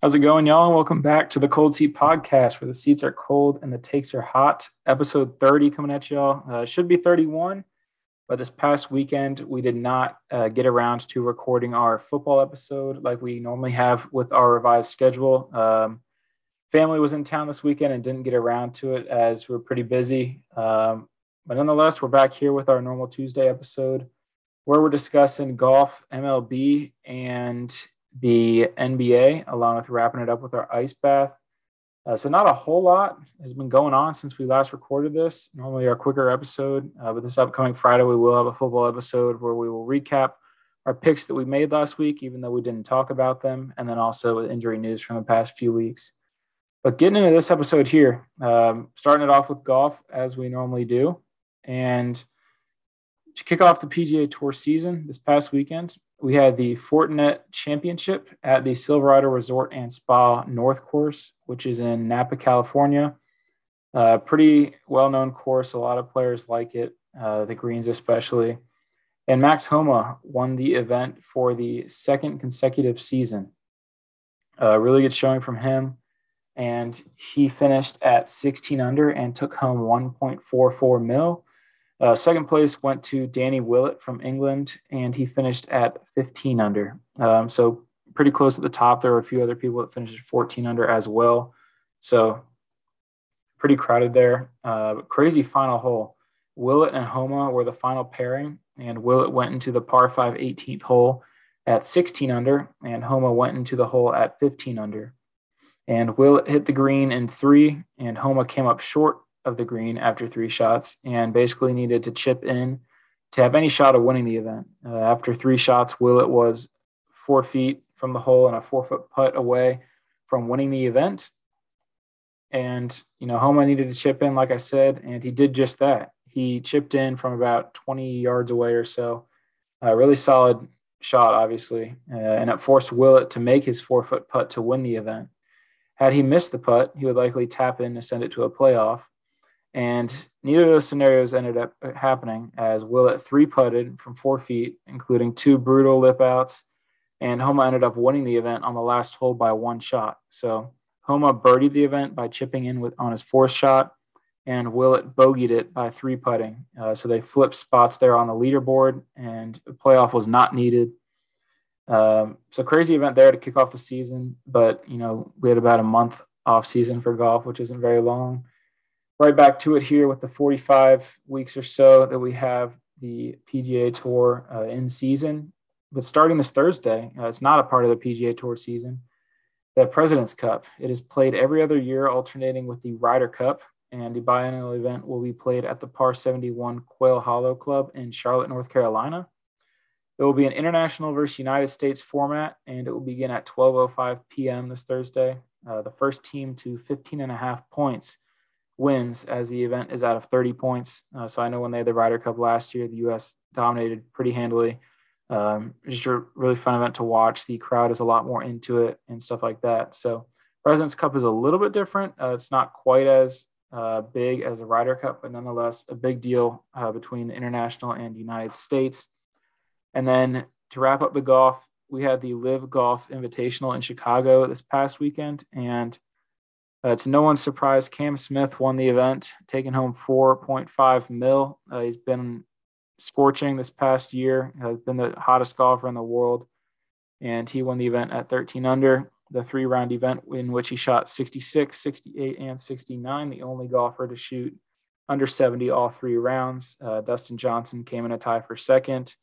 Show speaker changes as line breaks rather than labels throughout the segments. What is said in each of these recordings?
How's it going, y'all? Welcome back to the Cold Seat Podcast, where the seats are cold and the takes are hot. Episode 30 coming at y'all. Uh, should be 31, but this past weekend we did not uh, get around to recording our football episode like we normally have with our revised schedule. Um, family was in town this weekend and didn't get around to it as we are pretty busy. Um, but nonetheless, we're back here with our normal Tuesday episode where we're discussing golf, MLB, and the NBA, along with wrapping it up with our ice bath. Uh, so not a whole lot has been going on since we last recorded this. Normally our quicker episode, uh, but this upcoming Friday we will have a football episode where we will recap our picks that we made last week, even though we didn't talk about them, and then also with injury news from the past few weeks. But getting into this episode here, um, starting it off with golf as we normally do, and to kick off the PGA Tour season this past weekend, we had the Fortinet Championship at the Silverado Resort and Spa North Course, which is in Napa, California. Uh, pretty well known course. A lot of players like it, uh, the greens especially. And Max Homa won the event for the second consecutive season. Uh, really good showing from him. And he finished at 16 under and took home 1.44 mil uh, second place went to Danny Willett from England, and he finished at 15 under. Um, so pretty close at the top. There were a few other people that finished 14 under as well. So pretty crowded there. Uh, crazy final hole. Willett and Homa were the final pairing, and Willett went into the par 5 18th hole at 16 under, and Homa went into the hole at 15 under. And Willett hit the green in three, and Homa came up short of the green after three shots and basically needed to chip in to have any shot of winning the event. Uh, after three shots, Willett was four feet from the hole and a four foot putt away from winning the event. And, you know, Homa needed to chip in, like I said, and he did just that. He chipped in from about 20 yards away or so. A really solid shot, obviously. Uh, and it forced Willett to make his four foot putt to win the event. Had he missed the putt, he would likely tap in to send it to a playoff. And neither of those scenarios ended up happening as Willett three putted from four feet, including two brutal lip outs. And Homa ended up winning the event on the last hole by one shot. So Homa birdied the event by chipping in with on his fourth shot, and Willett bogeyed it by three putting. Uh, so they flipped spots there on the leaderboard, and a playoff was not needed. Um, so crazy event there to kick off the season, but you know we had about a month off season for golf, which isn't very long right back to it here with the 45 weeks or so that we have the PGA Tour uh, in season. But starting this Thursday, uh, it's not a part of the PGA Tour season. The President's Cup. It is played every other year, alternating with the Ryder Cup, and the biennial event will be played at the Par 71 Quail Hollow Club in Charlotte, North Carolina. It will be an international versus United States format, and it will begin at 12:05 p.m. this Thursday. Uh, the first team to 15 and a half points wins as the event is out of 30 points. Uh, so I know when they had the Ryder Cup last year, the U.S. dominated pretty handily. Um, just a really fun event to watch. The crowd is a lot more into it and stuff like that. So President's Cup is a little bit different. Uh, it's not quite as uh, big as a Ryder Cup, but nonetheless a big deal uh, between the international and United States. And then to wrap up the golf, we had the LIV Golf Invitational in Chicago this past weekend, and uh, to no one's surprise, Cam Smith won the event, taking home 4.5 mil. Uh, he's been scorching this past year, has been the hottest golfer in the world, and he won the event at 13 under. The three round event in which he shot 66, 68, and 69, the only golfer to shoot under 70 all three rounds. Uh, Dustin Johnson came in a tie for second,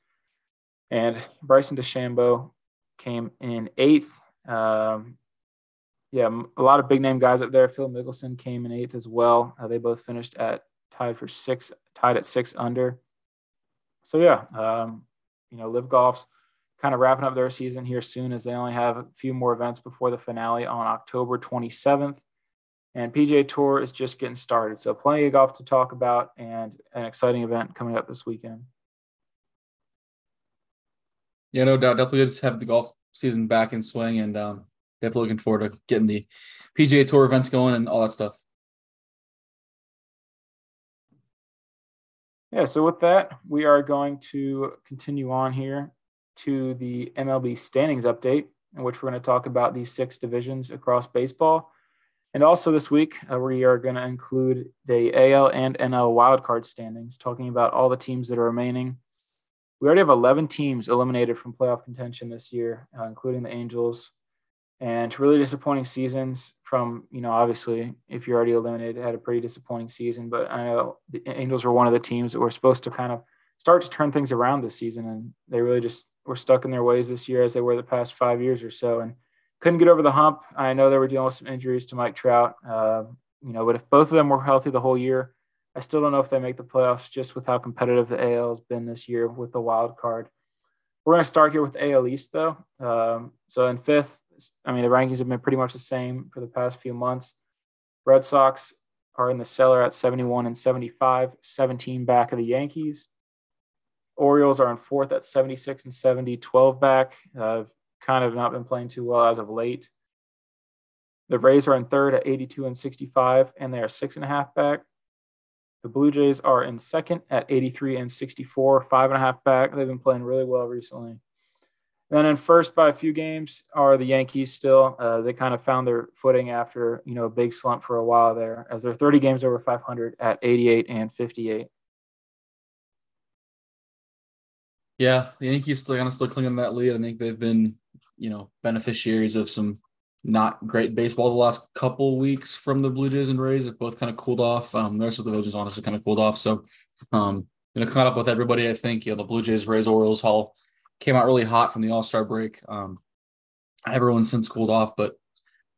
and Bryson DeChambeau came in eighth. Um, yeah, a lot of big name guys up there. Phil Mickelson came in eighth as well. Uh, they both finished at tied for six, tied at six under. So yeah, um, you know, LIV Golf's kind of wrapping up their season here soon, as they only have a few more events before the finale on October 27th. And PGA Tour is just getting started. So plenty of golf to talk about and an exciting event coming up this weekend.
Yeah, no doubt. Definitely to have the golf season back in swing and um, definitely looking forward to getting the PGA Tour events going and all that stuff.
Yeah, so with that, we are going to continue on here to the MLB standings update. in which we're going to talk about these six divisions across baseball. And also this week, uh, we are going to include the AL and NL wildcard standings, talking about all the teams that are remaining. We already have 11 teams eliminated from playoff contention this year, uh, including the Angels, and really disappointing seasons from, you know, obviously, if you're already eliminated, had a pretty disappointing season. But I know the Angels were one of the teams that were supposed to kind of start to turn things around this season, and they really just were stuck in their ways this year as they were the past five years or so. And couldn't get over the hump. I know they were dealing with some injuries to Mike Trout, uh, you know, but if both of them were healthy the whole year, I still don't know if they make the playoffs just with how competitive the AL has been this year with the wild card. We're going to start here with AL East, though. Um, so in fifth, I mean, the rankings have been pretty much the same for the past few months. Red Sox are in the cellar at 71 and 75, 17 back of the Yankees. Orioles are in fourth at 76 and 70, 12 back. Uh, kind of not been playing too well as of late. The Rays are in third at 82 and 65, and they are six and a half back. The Blue Jays are in second at 83 and 64, five and a half back. They've been playing really well recently. Then in first by a few games are the Yankees still. Uh, they kind of found their footing after, you know, a big slump for a while there as they're 30 games over 500 at 88 and 58.
Yeah, the Yankees still kind of still clinging that lead. I think they've been you know, beneficiaries of some not great baseball the last couple weeks from the Blue Jays and Rays. Have both kind of cooled off. Um, the rest of the Dodgers honestly kind of cooled off. So, um, you know, caught up with everybody. I think you know the Blue Jays, Rays, Orioles all came out really hot from the All Star break. Um, everyone's since cooled off, but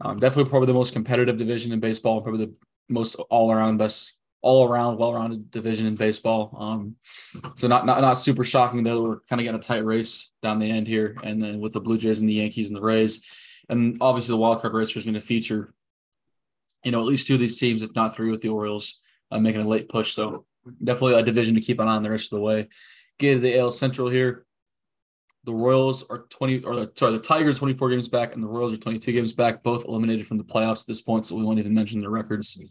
um, definitely probably the most competitive division in baseball, probably the most all around best all around well rounded division in baseball. Um, so not, not not super shocking that we're kind of getting a tight race down the end here, and then with the Blue Jays and the Yankees and the Rays, and obviously the wild card race is going to feature, you know, at least two of these teams, if not three, with the Orioles uh, making a late push. So definitely a division to keep an eye on the rest of the way. Get to the AL Central here. The Royals are 20 or the, sorry, the Tigers 24 games back and the Royals are 22 games back, both eliminated from the playoffs at this point. So we won't even mention their records.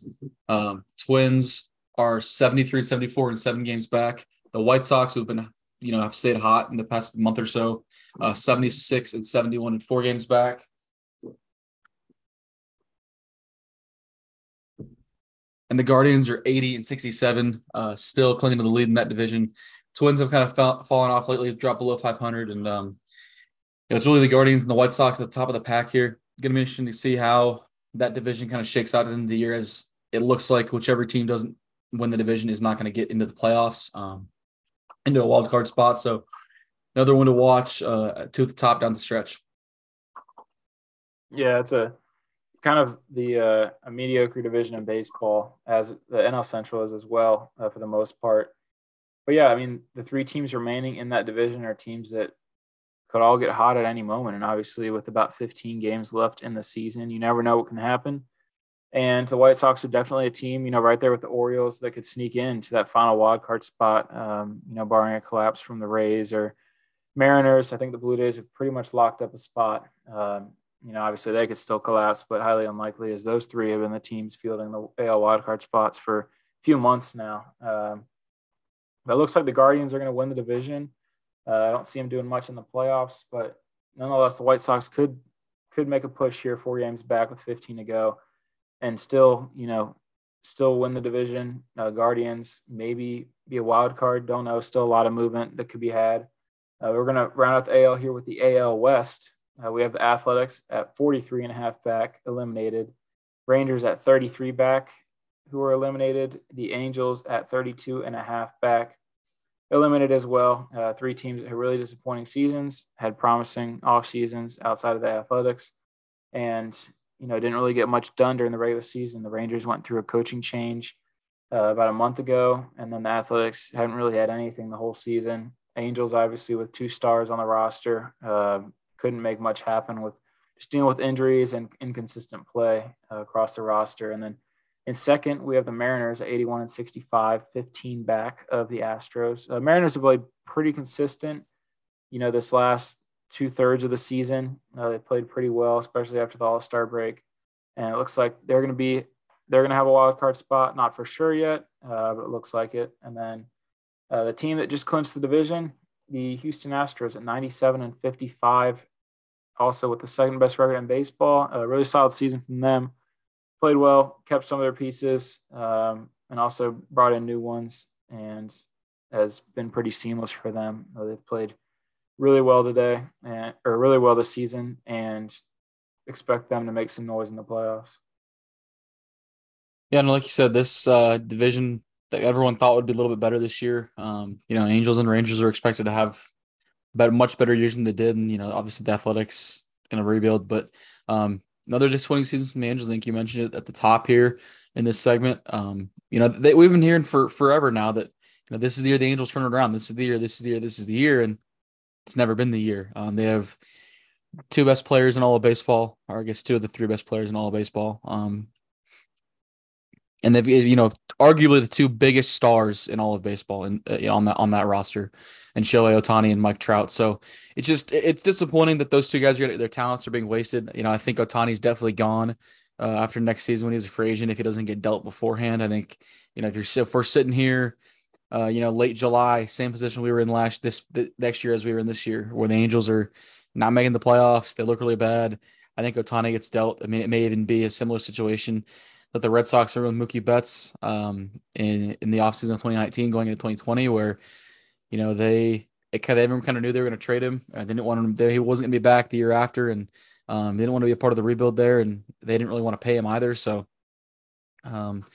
Um, Twins are 73, and 74 and seven games back. The White Sox, who've been, you know, have stayed hot in the past month or so, uh, 76 and 71 and four games back. And the Guardians are 80 and 67, uh, still clinging to the lead in that division. Twins have kind of fell, fallen off lately, dropped below 500, and um, it's really the Guardians and the White Sox at the top of the pack here. Going to be interesting to see how that division kind of shakes out at the end of the year, as it looks like whichever team doesn't win the division is not going to get into the playoffs, um, into a wild card spot. So another one to watch, uh, the top down the stretch.
Yeah, it's a kind of the uh, a mediocre division in baseball, as the NL Central is as well uh, for the most part but yeah, I mean, the three teams remaining in that division are teams that could all get hot at any moment. And obviously, with about 15 games left in the season, you never know what can happen. And the White Sox are definitely a team, you know, right there with the Orioles that could sneak into that final wild card spot, um, you know, barring a collapse from the Rays or Mariners. I think the Blue Jays have pretty much locked up a spot. Um, you know, obviously they could still collapse, but highly unlikely as those three have been the teams fielding the AL wildcard spots for a few months now. Um, it looks like the Guardians are going to win the division. Uh, I don't see them doing much in the playoffs, but nonetheless, the White Sox could could make a push here, four games back with 15 to go, and still, you know, still win the division. Uh, Guardians maybe be a wild card. Don't know. Still a lot of movement that could be had. Uh, we're going to round out the AL here with the AL West. Uh, we have the Athletics at 43 and a half back, eliminated. Rangers at 33 back, who were eliminated. The Angels at 32 and a half back, eliminated as well. Uh, three teams that had really disappointing seasons, had promising off seasons outside of the athletics, and you know didn't really get much done during the regular season. The Rangers went through a coaching change uh, about a month ago, and then the Athletics hadn't really had anything the whole season. Angels, obviously, with two stars on the roster, uh, couldn't make much happen with just dealing with injuries and inconsistent play uh, across the roster, and then in second, we have the Mariners at 81 and 65, 15 back of the Astros. Uh, Mariners have played pretty consistent, you know, this last two thirds of the season. Uh, they played pretty well, especially after the All Star break. And it looks like they're going to be, they're going to have a wild card spot, not for sure yet, uh, but it looks like it. And then uh, the team that just clinched the division, the Houston Astros at 97 and 55, also with the second best record in baseball. A really solid season from them. Played well, kept some of their pieces, um, and also brought in new ones, and has been pretty seamless for them. Uh, they've played really well today, and or really well this season, and expect them to make some noise in the playoffs.
Yeah, and like you said, this uh, division that everyone thought would be a little bit better this year. Um, you know, Angels and Rangers are expected to have better, much better years than they did, and you know, obviously the Athletics in a rebuild, but um, another disappointing season from the Angels. I think you mentioned it at the top here in this segment. Um, you know, they, we've been hearing for forever now that you know this is the year the Angels turn around. This is the year. This is the year. This is the year, and it's never been the year. Um, they have two best players in all of baseball, or I guess two of the three best players in all of baseball. Um, and they've you know arguably the two biggest stars in all of baseball and uh, you know, on that on that roster, and Shohei Ohtani and Mike Trout. So it's just it's disappointing that those two guys are their talents are being wasted. You know, I think Ohtani's definitely gone uh, after next season when he's a free agent if he doesn't get dealt beforehand. I think you know if you're if we're sitting here. Uh, you know, late July, same position we were in last this, next year as we were in this year, where the Angels are not making the playoffs. They look really bad. I think Ohtani gets dealt. I mean, it may even be a similar situation that the Red Sox are with Mookie Betts um, in in the offseason of 2019 going into 2020, where you know they it kind of everyone kind of knew they were going to trade him. and they didn't want him. They, he wasn't going to be back the year after, and um, they didn't want to be a part of the rebuild there, and they didn't really want to pay him either. So, um,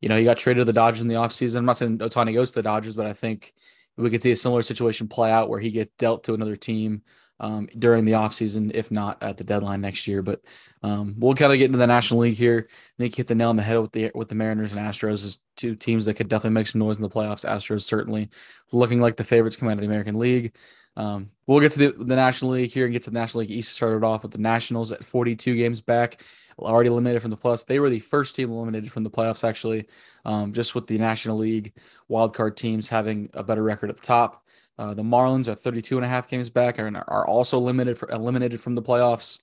you know, he got traded to the Dodgers in the offseason. I'm not saying Ohtani goes to the Dodgers, but I think we could see a similar situation play out where he gets dealt to another team um, during the offseason, if not at the deadline next year. But um, we'll kind of get into the National League here. I think hit the nail on the head with the with the Mariners and Astros as two teams that could definitely make some noise in the playoffs. Astros certainly looking like the favorites coming out of the American League. Um, we'll get to the, the National League here and get to the National League East. Started off with the Nationals at 42 games back, already eliminated from the plus. They were the first team eliminated from the playoffs, actually, um, just with the National League wildcard teams having a better record at the top. Uh, the Marlins are 32 and a half games back and are also limited for eliminated from the playoffs.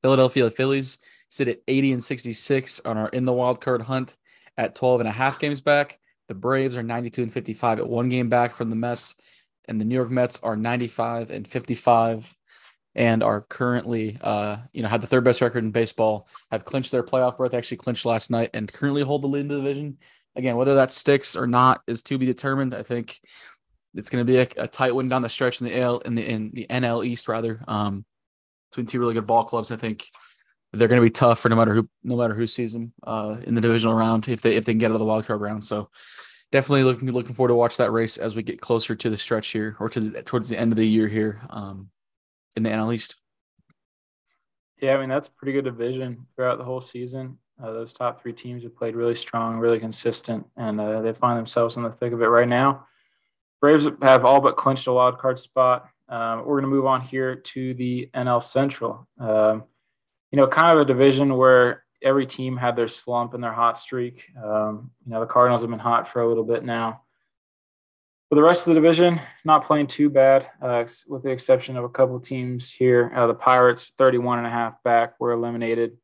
Philadelphia Phillies sit at 80 and 66 and are in the wild card hunt at 12 and a half games back. The Braves are 92 and 55 at one game back from the Mets, and the New York Mets are 95 and 55 and are currently, uh, you know, had the third best record in baseball, have clinched their playoff berth, actually clinched last night, and currently hold the lead in the division. Again, whether that sticks or not is to be determined. I think it's going to be a, a, tight one down the stretch in the L in the in the NL East rather. Um, between two really good ball clubs, I think they're going to be tough for no matter who no matter who sees them uh, in the divisional round if they if they can get out of the wild card round. So definitely looking looking forward to watch that race as we get closer to the stretch here or to the, towards the end of the year here um, in the NL East.
Yeah, I mean that's pretty good division throughout the whole season. Uh, those top three teams have played really strong, really consistent, and uh, they find themselves in the thick of it right now. Braves have all but clinched a wild card spot. Um, we're going to move on here to the NL Central. Um, you know, kind of a division where every team had their slump and their hot streak. Um, you know, the Cardinals have been hot for a little bit now. For the rest of the division, not playing too bad, uh, with the exception of a couple teams here. Uh, the Pirates, 31 and a half back, were eliminated.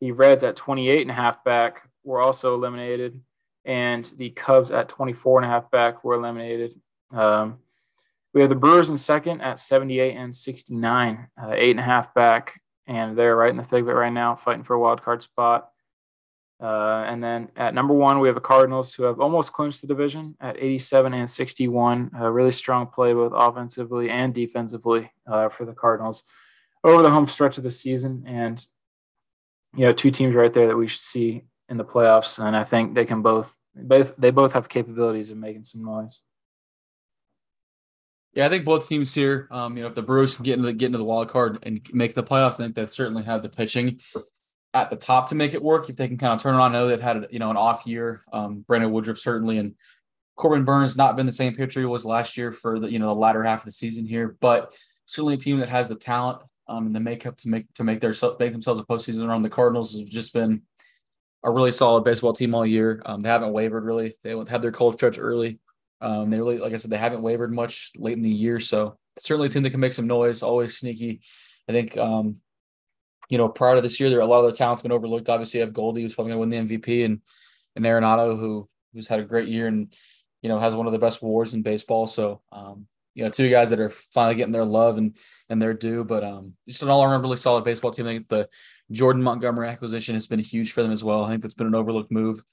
The Reds at 28 and a half back were also eliminated and the Cubs at 24 and a half back were eliminated. Um, we have the Brewers in second at 78 and 69, uh, eight and a half back, and they're right in the thick of it right now, fighting for a wild card spot. Uh, and then at number one, we have the Cardinals, who have almost clinched the division at 87 and 61. A really strong play both offensively and defensively uh, for the Cardinals over the home stretch of the season. And, you know, two teams right there that we should see in the playoffs, and I think they can both both they both have capabilities of making some noise.
Yeah, I think both teams here, um, you know, if the Brewers can get into the, get into the wild card and make the playoffs, I think they certainly have the pitching at the top to make it work. If they can kind of turn it on, I know they've had you know an off year. Um, Brandon Woodruff certainly, and Corbin Burnes not been the same pitcher he was last year for the you know the latter half of the season here, but certainly a team that has the talent um, and the makeup to make to make their make themselves a postseason run. The Cardinals have just been a really solid baseball team all year. Um, they haven't wavered really. They had their cold stretch early. Um, they really, like I said, they haven't wavered much late in the year. So certainly a team that can make some noise, always sneaky. I think, um, you know, prior to this year, there a lot of their talent's been overlooked. Obviously, you have Goldie, who's probably going to win the MVP, and and Arenado, who who's had a great year and you know has one of the best WARs in baseball. So, um, you know, two guys that are finally getting their love and and their due. But um, just an all around really solid baseball team. I think the Jordan Montgomery acquisition has been huge for them as well. I think that's been an overlooked move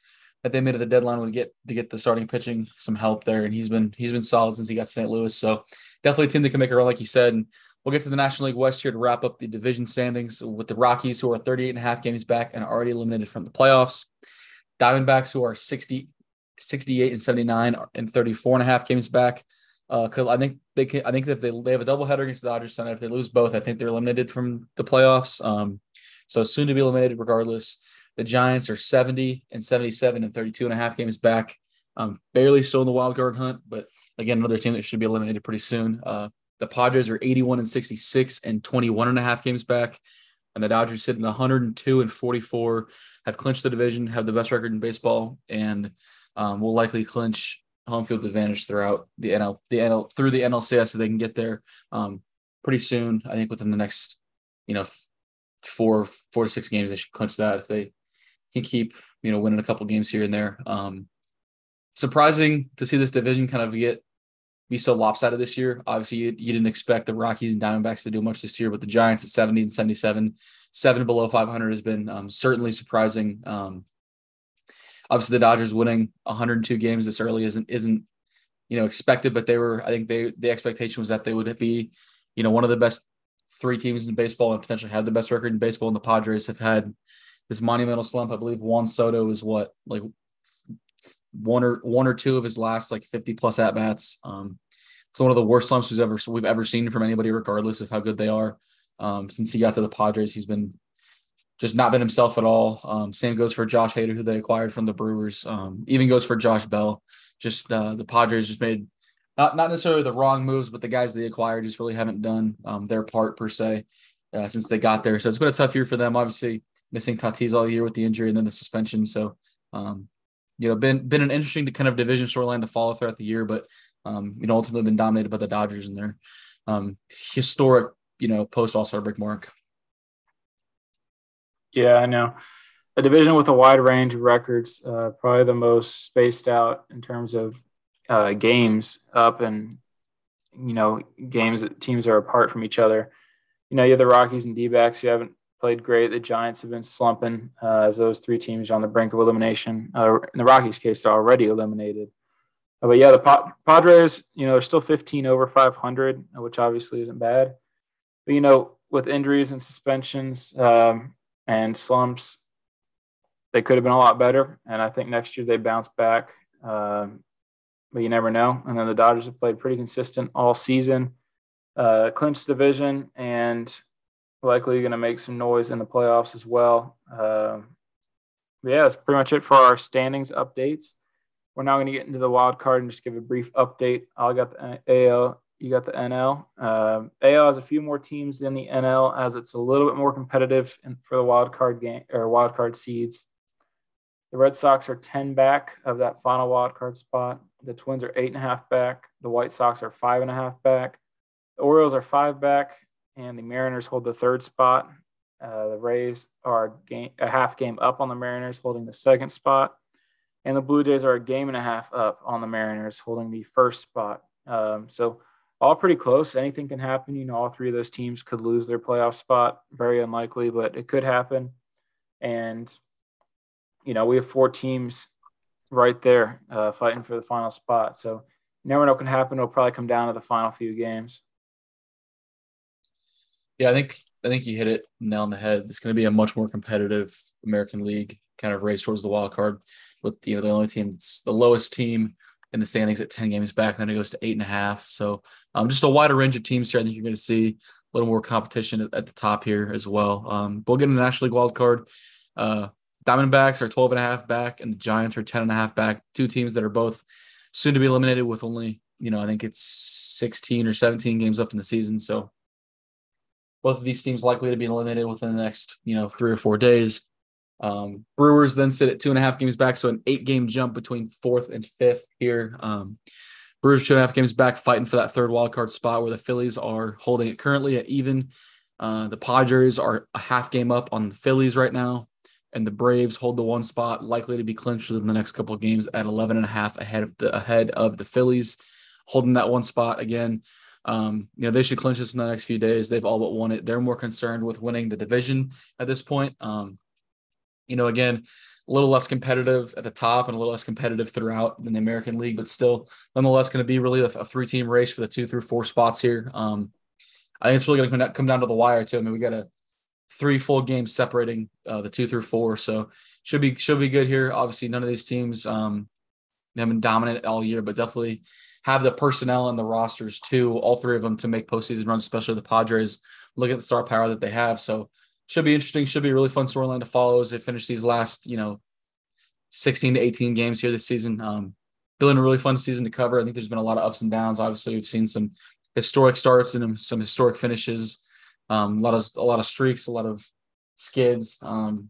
that they made at the deadline would get to get the starting pitching some help there, and he's been he's been solid since he got St. Louis. So definitely a team that can make a run, like you said. And we'll get to the National League West here to wrap up the division standings with the Rockies, who are 38 and a half games back and already eliminated from the playoffs. Diamondbacks, who are 60, 68 and 79 and 34 and a half games back. Uh, I think they can. I think if they they have a doubleheader against the Dodgers tonight, if they lose both, I think they're eliminated from the playoffs. Um, so soon to be eliminated regardless. The Giants are 70 and 77 and 32 and a half games back. Um, barely still in the wild card hunt, but again, another team that should be eliminated pretty soon. Uh, the Padres are 81 and 66 and 21 and a half games back. And the Dodgers sitting 102 and 44, have clinched the division, have the best record in baseball, and um, will likely clinch home field advantage throughout the NL, the NL through the NLCS so they can get there um, pretty soon. I think within the next, you know, four four to six games they should clinch that if they can keep you know winning a couple games here and there. Um, surprising to see this division kind of get be so lopsided this year. Obviously, you, you, didn't expect the Rockies and Diamondbacks to do much this year, but the Giants at 70 and 77, seven below 500 has been um, certainly surprising. Um, obviously, the Dodgers winning 102 games this early isn't isn't you know expected, but they were. I think they the expectation was that they would be you know one of the best three teams in baseball and potentially have the best record in baseball. And the Padres have had this monumental slump. I believe Juan Soto is what like one or one or two of his last like 50 plus at bats. Um, it's one of the worst slumps we've ever we've ever seen from anybody, regardless of how good they are. Um, since he got to the Padres, he's been just not been himself at all. Um, same goes for Josh Hader, who they acquired from the Brewers. Um, even goes for Josh Bell. Just uh, the Padres just made not not necessarily the wrong moves, but the guys they acquired just really haven't done um, their part per se uh, since they got there. So it's been a tough year for them. Obviously, missing Tatis all year with the injury and then the suspension. So, um, you know, been been an interesting kind of division storyline to follow throughout the year, but um, you know, ultimately been dominated by the Dodgers and their um, historic, you know, post All Star break mark.
Yeah, I know. A division with a wide range of records, uh, probably the most spaced out in terms of uh, games up and you know games that teams are apart from each other. You know, you have the Rockies and D-backs who haven't played great. The Giants have been slumping uh, as those three teams are on the brink of elimination. Uh, in the Rockies' case, they're already eliminated. Uh, but yeah, the Padres, you know, they're still 15 over 500, which obviously isn't bad. But you know, with injuries and suspensions um, and slumps, they could have been a lot better. And I think next year they bounce back. Um, but you never know. And then the Dodgers have played pretty consistent all season, uh, clinched division, and likely going to make some noise in the playoffs as well. Um, yeah, that's pretty much it for our standings updates. We're now going to get into the wild card and just give a brief update. I got the AL, you got the NL. Um, AL has a few more teams than the NL, as it's a little bit more competitive for the wild card game or wild card seeds. The Red Sox are 10 back of that final wild card spot. The Twins are eight and a half back. The White Sox are five and a half back. The Orioles are five back and the Mariners hold the third spot. Uh, the Rays are game, a half game up on the Mariners, holding the second spot, and the Blue Jays are a game and a half up on the Mariners, holding the first spot. Um, so all pretty close. Anything can happen. You know, all three of those teams could lose their playoff spot. Very unlikely, but it could happen. And you know, we have four teams right there uh, fighting for the final spot. So never know what can happen. It'll probably come down to the final few games.
Yeah, I think I think you hit it nail on the head. It's going to be a much more competitive American League kind of race towards the wild card. With you know the only team, it's the lowest team in the standings at ten games back. Then it goes to eight and a half. So um, just a wider range of teams here. I think you're going to see a little more competition at, at the top here as well. Um, we'll get a National League wild card. Uh, Diamondbacks are 12 and a half back, and the Giants are 10 and a half back. Two teams that are both soon to be eliminated with only, you know, I think it's 16 or 17 games left in the season. So both of these teams likely to be eliminated within the next, you know, three or four days. Um, Brewers then sit at two and a half games back, so an eight game jump between fourth and fifth here. Um, Brewers two and a half games back, fighting for that third wild card spot, where the Phillies are holding it currently at even. Uh, the Padres are a half game up on the Phillies right now, and the Braves hold the one spot, likely to be clinched within the next couple of games at 11 and a half ahead of the ahead of the Phillies, holding that one spot again. Um, you know, they should clinch this in the next few days. They've all but won it. They're more concerned with winning the division at this point. Um, you know, again, a little less competitive at the top and a little less competitive throughout than the American League, but still, nonetheless, going to be really a, a three-team race for the two through four spots here. Um, I think it's really going to come down to the wire too. I mean, we got a three full games separating uh, the two through four, so should be should be good here. Obviously, none of these teams um, have been dominant all year, but definitely have the personnel and the rosters too. All three of them to make postseason runs, especially the Padres. Look at the star power that they have. So should be interesting. Should be a really fun storyline to follow as they finish these last, you know, 16 to 18 games here this season. Um, been a really fun season to cover. I think there's been a lot of ups and downs. Obviously, we've seen some historic starts and some historic finishes. Um, a lot of a lot of streaks, a lot of skids, um,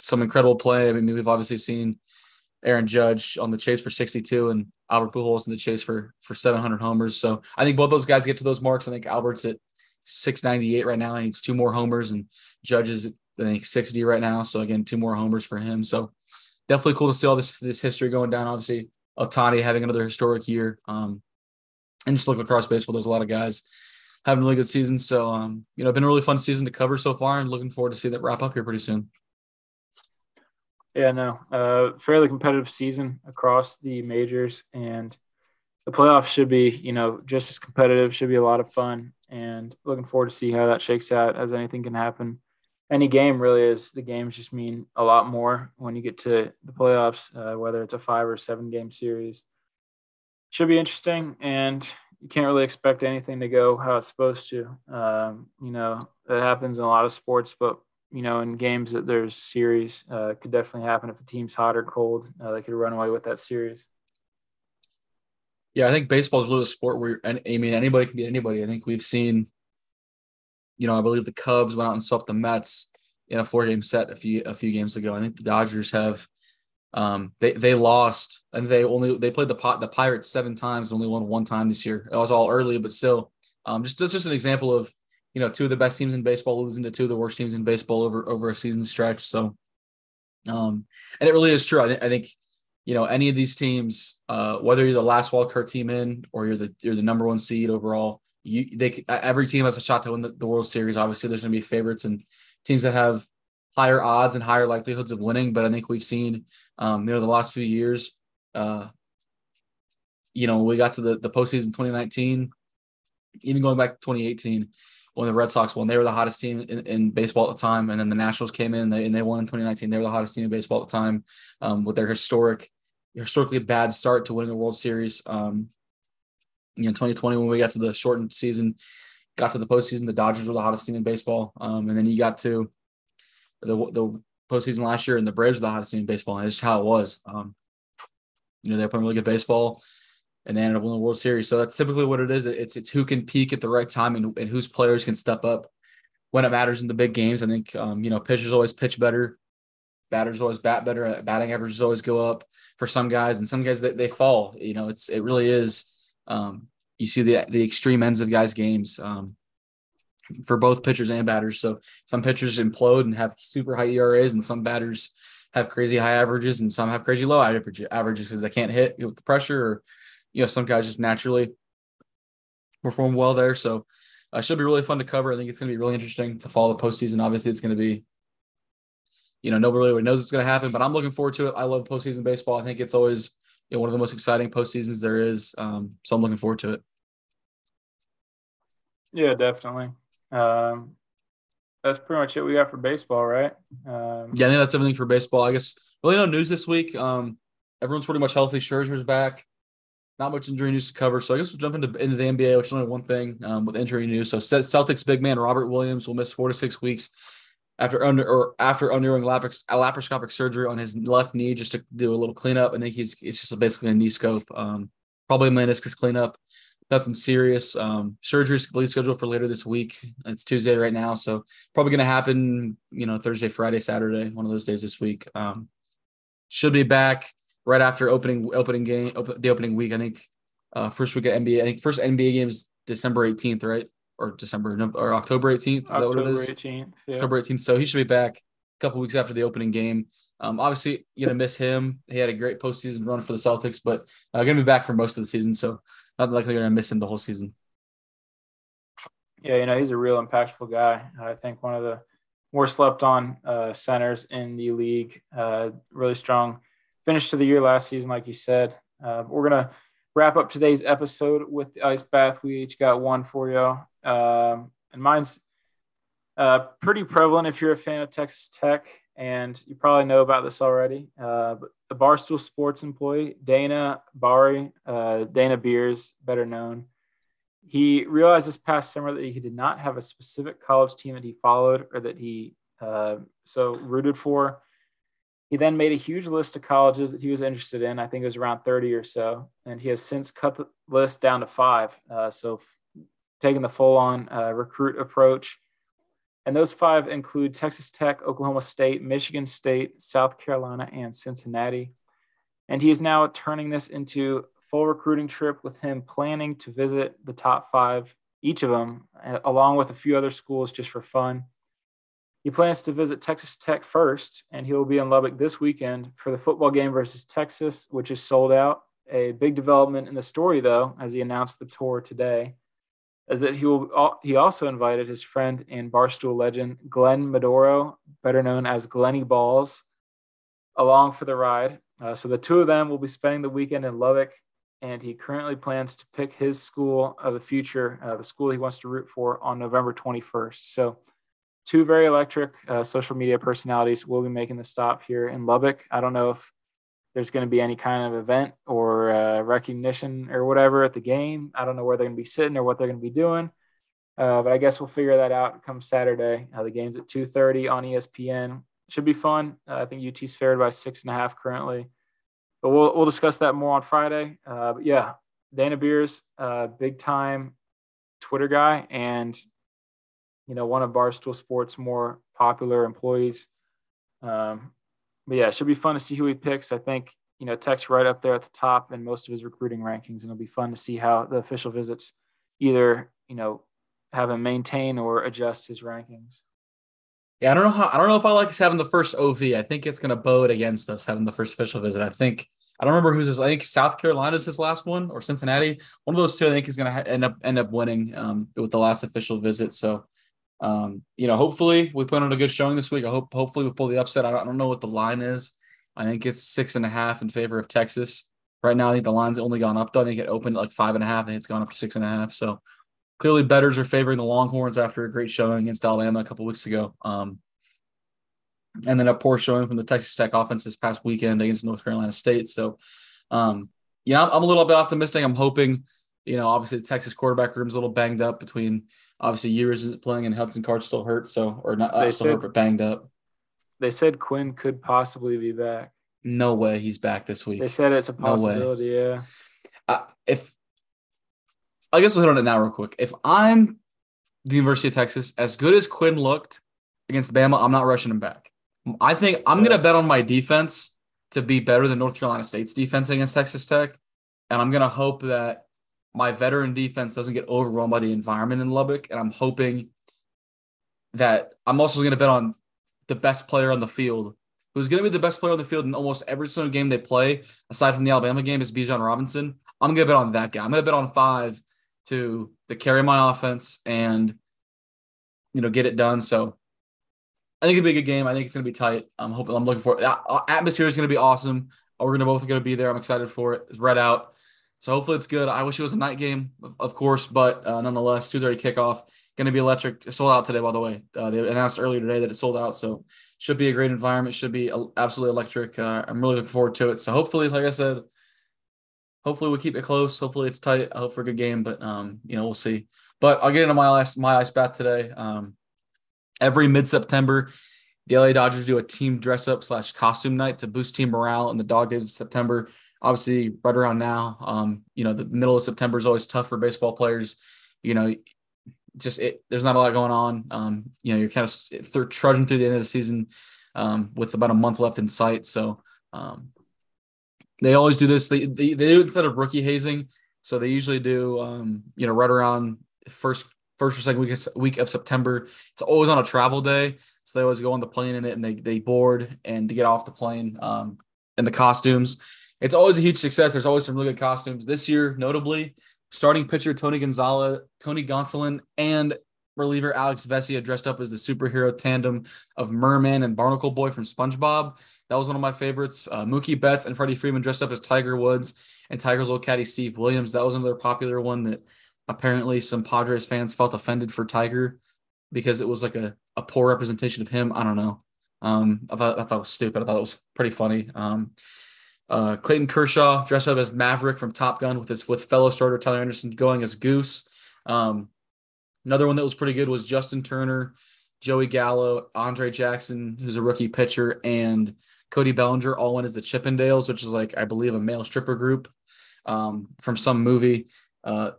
some incredible play. I mean, we've obviously seen Aaron Judge on the chase for 62 and Albert Pujols in the chase for for 700 homers. So I think both those guys get to those marks. I think Albert's at 698 right now. He needs two more homers, and Judge is I think 60 right now. So again, two more homers for him. So definitely cool to see all this this history going down. Obviously, Ohtani having another historic year. Um, and just look across baseball, there's a lot of guys having a really good seasons. So um, you know, been a really fun season to cover so far, and looking forward to see that wrap up here pretty soon.
Yeah, no, uh, fairly competitive season across the majors, and the playoffs should be, you know, just as competitive. Should be a lot of fun, and looking forward to see how that shakes out. As anything can happen, any game really is. The games just mean a lot more when you get to the playoffs, uh, whether it's a five or seven game series. Should be interesting, and you can't really expect anything to go how it's supposed to. Um, you know, that happens in a lot of sports, but you know, in games that there's series, uh, could definitely happen if a team's hot or cold. Uh, they could run away with that series.
Yeah, I think baseball is really a sport where I mean anybody can beat anybody. I think we've seen, you know, I believe the Cubs went out and swept the Mets in a four game set a few a few games ago. I think the Dodgers have um, they they lost and they only they played the pot the Pirates seven times, only won one time this year. It was all early, but still, um, just just an example of you know, two of the best teams in baseball losing to two of the worst teams in baseball over over a season stretch. So, um, and it really is true. I, th- I think, you know, any of these teams, uh, whether you're the last wild card team in or you're the you're the number one seed overall, you they every team has a shot to win the, the World Series. Obviously, there's going to be favorites and teams that have higher odds and higher likelihoods of winning. But I think we've seen, um, you know, the last few years, uh, you know, we got to the the postseason 2019, even going back to 2018 when the Red Sox won. They were the hottest team in, in baseball at the time, and then the Nationals came in and they, and they won in 2019. They were the hottest team in baseball at the time um, with their historic, historically bad start to winning a World Series. Um, you know, 2020 when we got to the shortened season, got to the postseason, the Dodgers were the hottest team in baseball, um, and then you got to the the postseason last year, and the Braves were the hottest team in baseball. And it's just how it was. Um, you know, they're playing really good baseball and they ended up winning the World Series. So that's typically what it is. It's it's who can peak at the right time and, and whose players can step up when it matters in the big games. I think um, you know pitchers always pitch better, batters always bat better, batting averages always go up for some guys, and some guys they, they fall. You know, it's it really is. Um, you see the the extreme ends of guys' games um, for both pitchers and batters. So some pitchers implode and have super high ERAs, and some batters have crazy high averages, and some have crazy low average averages because they can't hit with the pressure or you know, some guys just naturally perform well there. So uh, should be really fun to cover. I think it's going to be really interesting to follow the postseason. Obviously, it's going to be, you know, nobody really knows what's going to happen, but I'm looking forward to it. I love postseason baseball. I think it's always you know, one of the most exciting postseasons there is. Um, so I'm looking forward to it.
Yeah, definitely. Um, that's pretty much it we got for baseball, right? Um,
yeah, I think that's everything for baseball. I guess really no news this week. Um, everyone's pretty much healthy. Scherzer's back not much injury news to cover. So I guess we'll jump into, into the NBA, which is only one thing um, with injury news. So Celtics big man Robert Williams will miss four to six weeks after under or after undergoing lapar- laparoscopic surgery on his left knee just to do a little cleanup. I think he's it's just basically a knee scope, um, probably a meniscus cleanup. Nothing serious. Um, surgery is completely scheduled for later this week. It's Tuesday right now, so probably going to happen. You know, Thursday, Friday, Saturday, one of those days this week. Um, should be back right after opening opening game open, the opening week. I think uh, first week of NBA. I think first NBA games December 18th, right? Or December or October 18th. Is October that what it is? 18th. Yeah. October 18th. So he should be back a couple weeks after the opening game. Um, obviously, you're gonna miss him. He had a great postseason run for the Celtics, but uh, gonna be back for most of the season. So not likely gonna miss him the whole season.
Yeah, you know, he's a real impactful guy. I think one of the more slept on uh, centers in the league. Uh, really strong finish to the year last season, like you said. Uh, we're going to wrap up today's episode with the ice bath. We each got one for you. Um, and mine's uh, pretty prevalent if you're a fan of Texas Tech, and you probably know about this already. Uh, but the Barstool Sports employee, Dana Bari, uh, Dana Beers, better known, he realized this past summer that he did not have a specific college team that he followed or that he uh, so rooted for. He then made a huge list of colleges that he was interested in. I think it was around 30 or so. And he has since cut the list down to five. Uh, so, taking the full on uh, recruit approach. And those five include Texas Tech, Oklahoma State, Michigan State, South Carolina, and Cincinnati. And he is now turning this into a full recruiting trip with him planning to visit the top five, each of them, along with a few other schools just for fun. He plans to visit Texas Tech first, and he will be in Lubbock this weekend for the football game versus Texas, which is sold out. A big development in the story, though, as he announced the tour today, is that he will. He also invited his friend and barstool legend Glenn Medoro, better known as Glenny Balls, along for the ride. Uh, so the two of them will be spending the weekend in Lubbock and he currently plans to pick his school of the future, uh, the school he wants to root for, on November 21st. So, two very electric uh, social media personalities will be making the stop here in Lubbock. I don't know if there's going to be any kind of event or uh, recognition or whatever at the game. I don't know where they're going to be sitting or what they're going to be doing. Uh, but I guess we'll figure that out come Saturday. Uh, the game's at 2:30 on ESPN. Should be fun. Uh, I think UT's favored by six and a half currently but we'll we'll discuss that more on Friday. Uh, but yeah, Dana Beers, uh, big time Twitter guy, and you know one of Barstool Sports' more popular employees. Um, but yeah, it should be fun to see who he picks. I think you know Tech's right up there at the top in most of his recruiting rankings, and it'll be fun to see how the official visits either you know have him maintain or adjust his rankings.
Yeah, I don't know how I don't know if I like us having the first OV. I think it's gonna bode against us having the first official visit. I think I don't remember who's his. I think South Carolina's his last one or Cincinnati. One of those two, I think, is going to end up end up winning um, with the last official visit. So, um, you know, hopefully we put on a good showing this week. I hope hopefully we pull the upset. I don't, I don't know what the line is. I think it's six and a half in favor of Texas. Right now, I think the line's only gone up. Though I think it opened at like five and a half. Think it's gone up to six and a half. So clearly, bettors are favoring the Longhorns after a great showing against Alabama a couple weeks ago. Um, and then a poor showing from the Texas Tech offense this past weekend against North Carolina State. So, um, yeah, I'm, I'm a little bit optimistic. I'm hoping, you know, obviously the Texas quarterback room's a little banged up between obviously Ewers is playing and Hudson Card still hurt, so or not they still said, hurt but banged up.
They said Quinn could possibly be back.
No way, he's back this week.
They said it's a possibility. No yeah.
Uh, if I guess we'll hit on it now real quick. If I'm the University of Texas, as good as Quinn looked against Bama, I'm not rushing him back. I think I'm going to bet on my defense to be better than North Carolina State's defense against Texas Tech. And I'm going to hope that my veteran defense doesn't get overwhelmed by the environment in Lubbock. And I'm hoping that I'm also going to bet on the best player on the field, who's going to be the best player on the field in almost every single game they play, aside from the Alabama game, is Bijan Robinson. I'm going to bet on that guy. I'm going to bet on five to to carry my offense and you know get it done. So I think it'll be a good game. I think it's gonna be tight. I'm hoping. I'm looking for it. Atmosphere is gonna be awesome. We're gonna both gonna be there. I'm excited for it. It's red out, so hopefully it's good. I wish it was a night game, of course, but uh, nonetheless, 2:30 kickoff. Gonna be electric. sold out today, by the way. Uh, they announced earlier today that it sold out, so should be a great environment. Should be absolutely electric. Uh, I'm really looking forward to it. So hopefully, like I said, hopefully we keep it close. Hopefully it's tight. I hope for a good game, but um, you know, we'll see. But I'll get into my last my ice bath today. Um, Every mid September, the LA Dodgers do a team dress up slash costume night to boost team morale in the dog days of September. Obviously, right around now, um, you know, the middle of September is always tough for baseball players. You know, just it, there's not a lot going on. Um, you know, you're kind of they're trudging through the end of the season um, with about a month left in sight. So um, they always do this. They, they, they do it instead of rookie hazing. So they usually do, um, you know, right around first first or second week of, week of September. It's always on a travel day, so they always go on the plane in it and they they board and to get off the plane. Um, the costumes, it's always a huge success. There's always some really good costumes. This year, notably, starting pitcher Tony Gonzalez, Tony Gonsolin, and reliever Alex Vesia dressed up as the superhero tandem of Merman and Barnacle Boy from SpongeBob. That was one of my favorites. Uh, Mookie Betts and Freddie Freeman dressed up as Tiger Woods and Tiger's old caddy Steve Williams. That was another popular one that apparently some Padres fans felt offended for Tiger because it was like a, a poor representation of him. I don't know. Um, I thought I thought it was stupid. I thought it was pretty funny. Um, uh, Clayton Kershaw dressed up as Maverick from Top Gun with his with fellow starter Tyler Anderson going as Goose. Um, another one that was pretty good was Justin Turner, Joey Gallo, Andre Jackson, who's a rookie pitcher, and Cody Bellinger all went as the Chippendales, which is like I believe a male stripper group um, from some movie. Uh,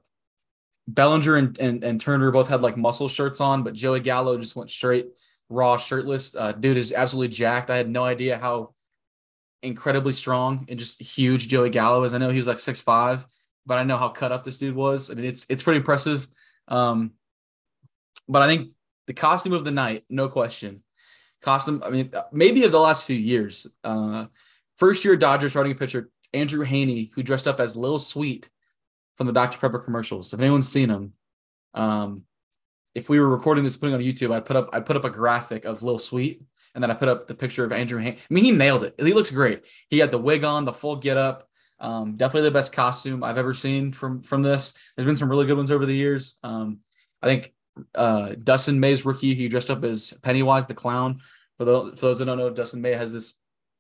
Bellinger and, and, and Turner both had like muscle shirts on, but Joey Gallo just went straight raw, shirtless. Uh, dude is absolutely jacked. I had no idea how incredibly strong and just huge Joey Gallo is. I know he was like six five, but I know how cut up this dude was. I mean, it's it's pretty impressive. Um, but I think the costume of the night, no question. Costume, I mean, maybe of the last few years. Uh, first year Dodgers starting pitcher Andrew Heaney, who dressed up as Lil Sweet from the Dr. Pepper commercials. If anyone's seen them, um, if we were recording this, putting on YouTube, I'd put up I'd put up a graphic of Lil Sweet, and then I put up the picture of Andrew. Han- I mean, he nailed it. He looks great. He had the wig on, the full get up. Um, definitely the best costume I've ever seen from from this. There's been some really good ones over the years. Um, I think uh, Dustin May's rookie, he dressed up as Pennywise the clown. For those, for those that don't know, Dustin May has this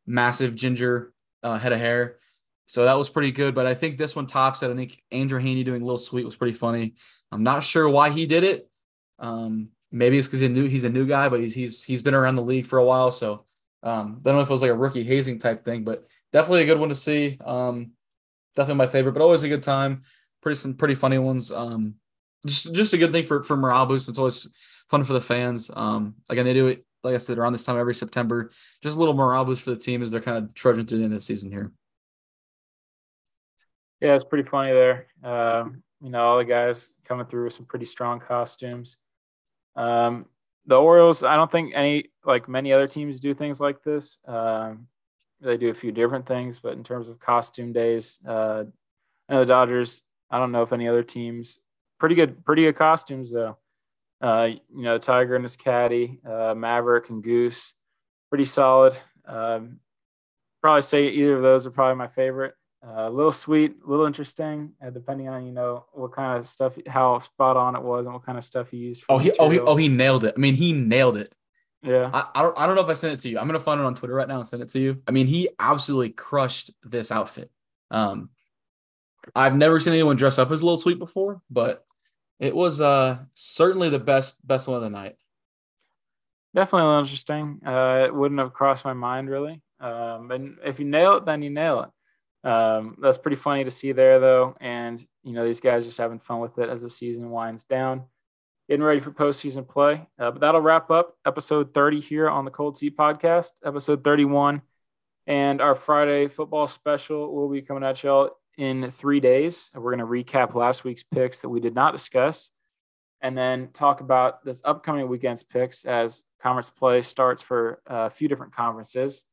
massive ginger uh, head of hair. So that was pretty good. But I think this one tops it. I think Andrew Heaney doing little sweet was pretty funny. I'm not sure why he did it. Um, maybe it's because he knew he's a new guy, but he's he's he's been around the league for a while. So um, I don't know if it was like a rookie hazing type thing, but definitely a good one to see. Um, definitely my favorite, but always a good time. Pretty some pretty funny ones. Um, just just a good thing for for morale boost. It's always fun for the fans. Um, again, they do it like I said around this time every September. Just a little morale boost for the team as they're kind of trudging through the end of the season here.
Yeah, it's pretty funny there. Um, you know, all the guys coming through with some pretty strong costumes. Um, the Orioles, I don't think any like many other teams do things like this. Um, they do a few different things, but in terms of costume days, uh, know the Dodgers. I don't know if any other teams pretty good, pretty good costumes though. Uh, you know, Tiger and his caddy, uh, Maverick and Goose, pretty solid. Um, probably say either of those are probably my favorite. Uh, a little sweet, a little interesting, uh, depending on you know what kind of stuff, how spot on it was, and what kind of stuff he used.
oh, he, oh, he, oh, he nailed it. I mean, he nailed it.
Yeah.
I, I don't, I don't know if I sent it to you. I'm gonna find it on Twitter right now and send it to you. I mean, he absolutely crushed this outfit. Um, I've never seen anyone dress up as a little sweet before, but it was uh certainly the best best one of the night.
Definitely a little interesting. Uh, it wouldn't have crossed my mind really. Um, and if you nail it, then you nail it. Um, that's pretty funny to see there, though. And, you know, these guys just having fun with it as the season winds down, getting ready for postseason play. Uh, but that'll wrap up episode 30 here on the Cold Seat Podcast, episode 31. And our Friday football special will be coming at y'all in three days. We're going to recap last week's picks that we did not discuss and then talk about this upcoming weekend's picks as conference play starts for a few different conferences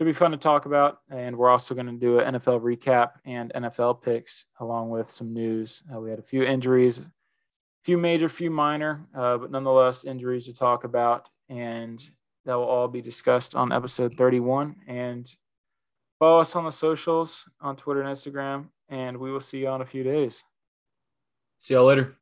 should be fun to talk about. And we're also going to do an NFL recap and NFL picks along with some news. Uh, we had a few injuries, a few major, few minor, uh, but nonetheless injuries to talk about. And that will all be discussed on episode 31. And follow us on the socials on Twitter and Instagram. And we will see you on a few days.
See y'all later.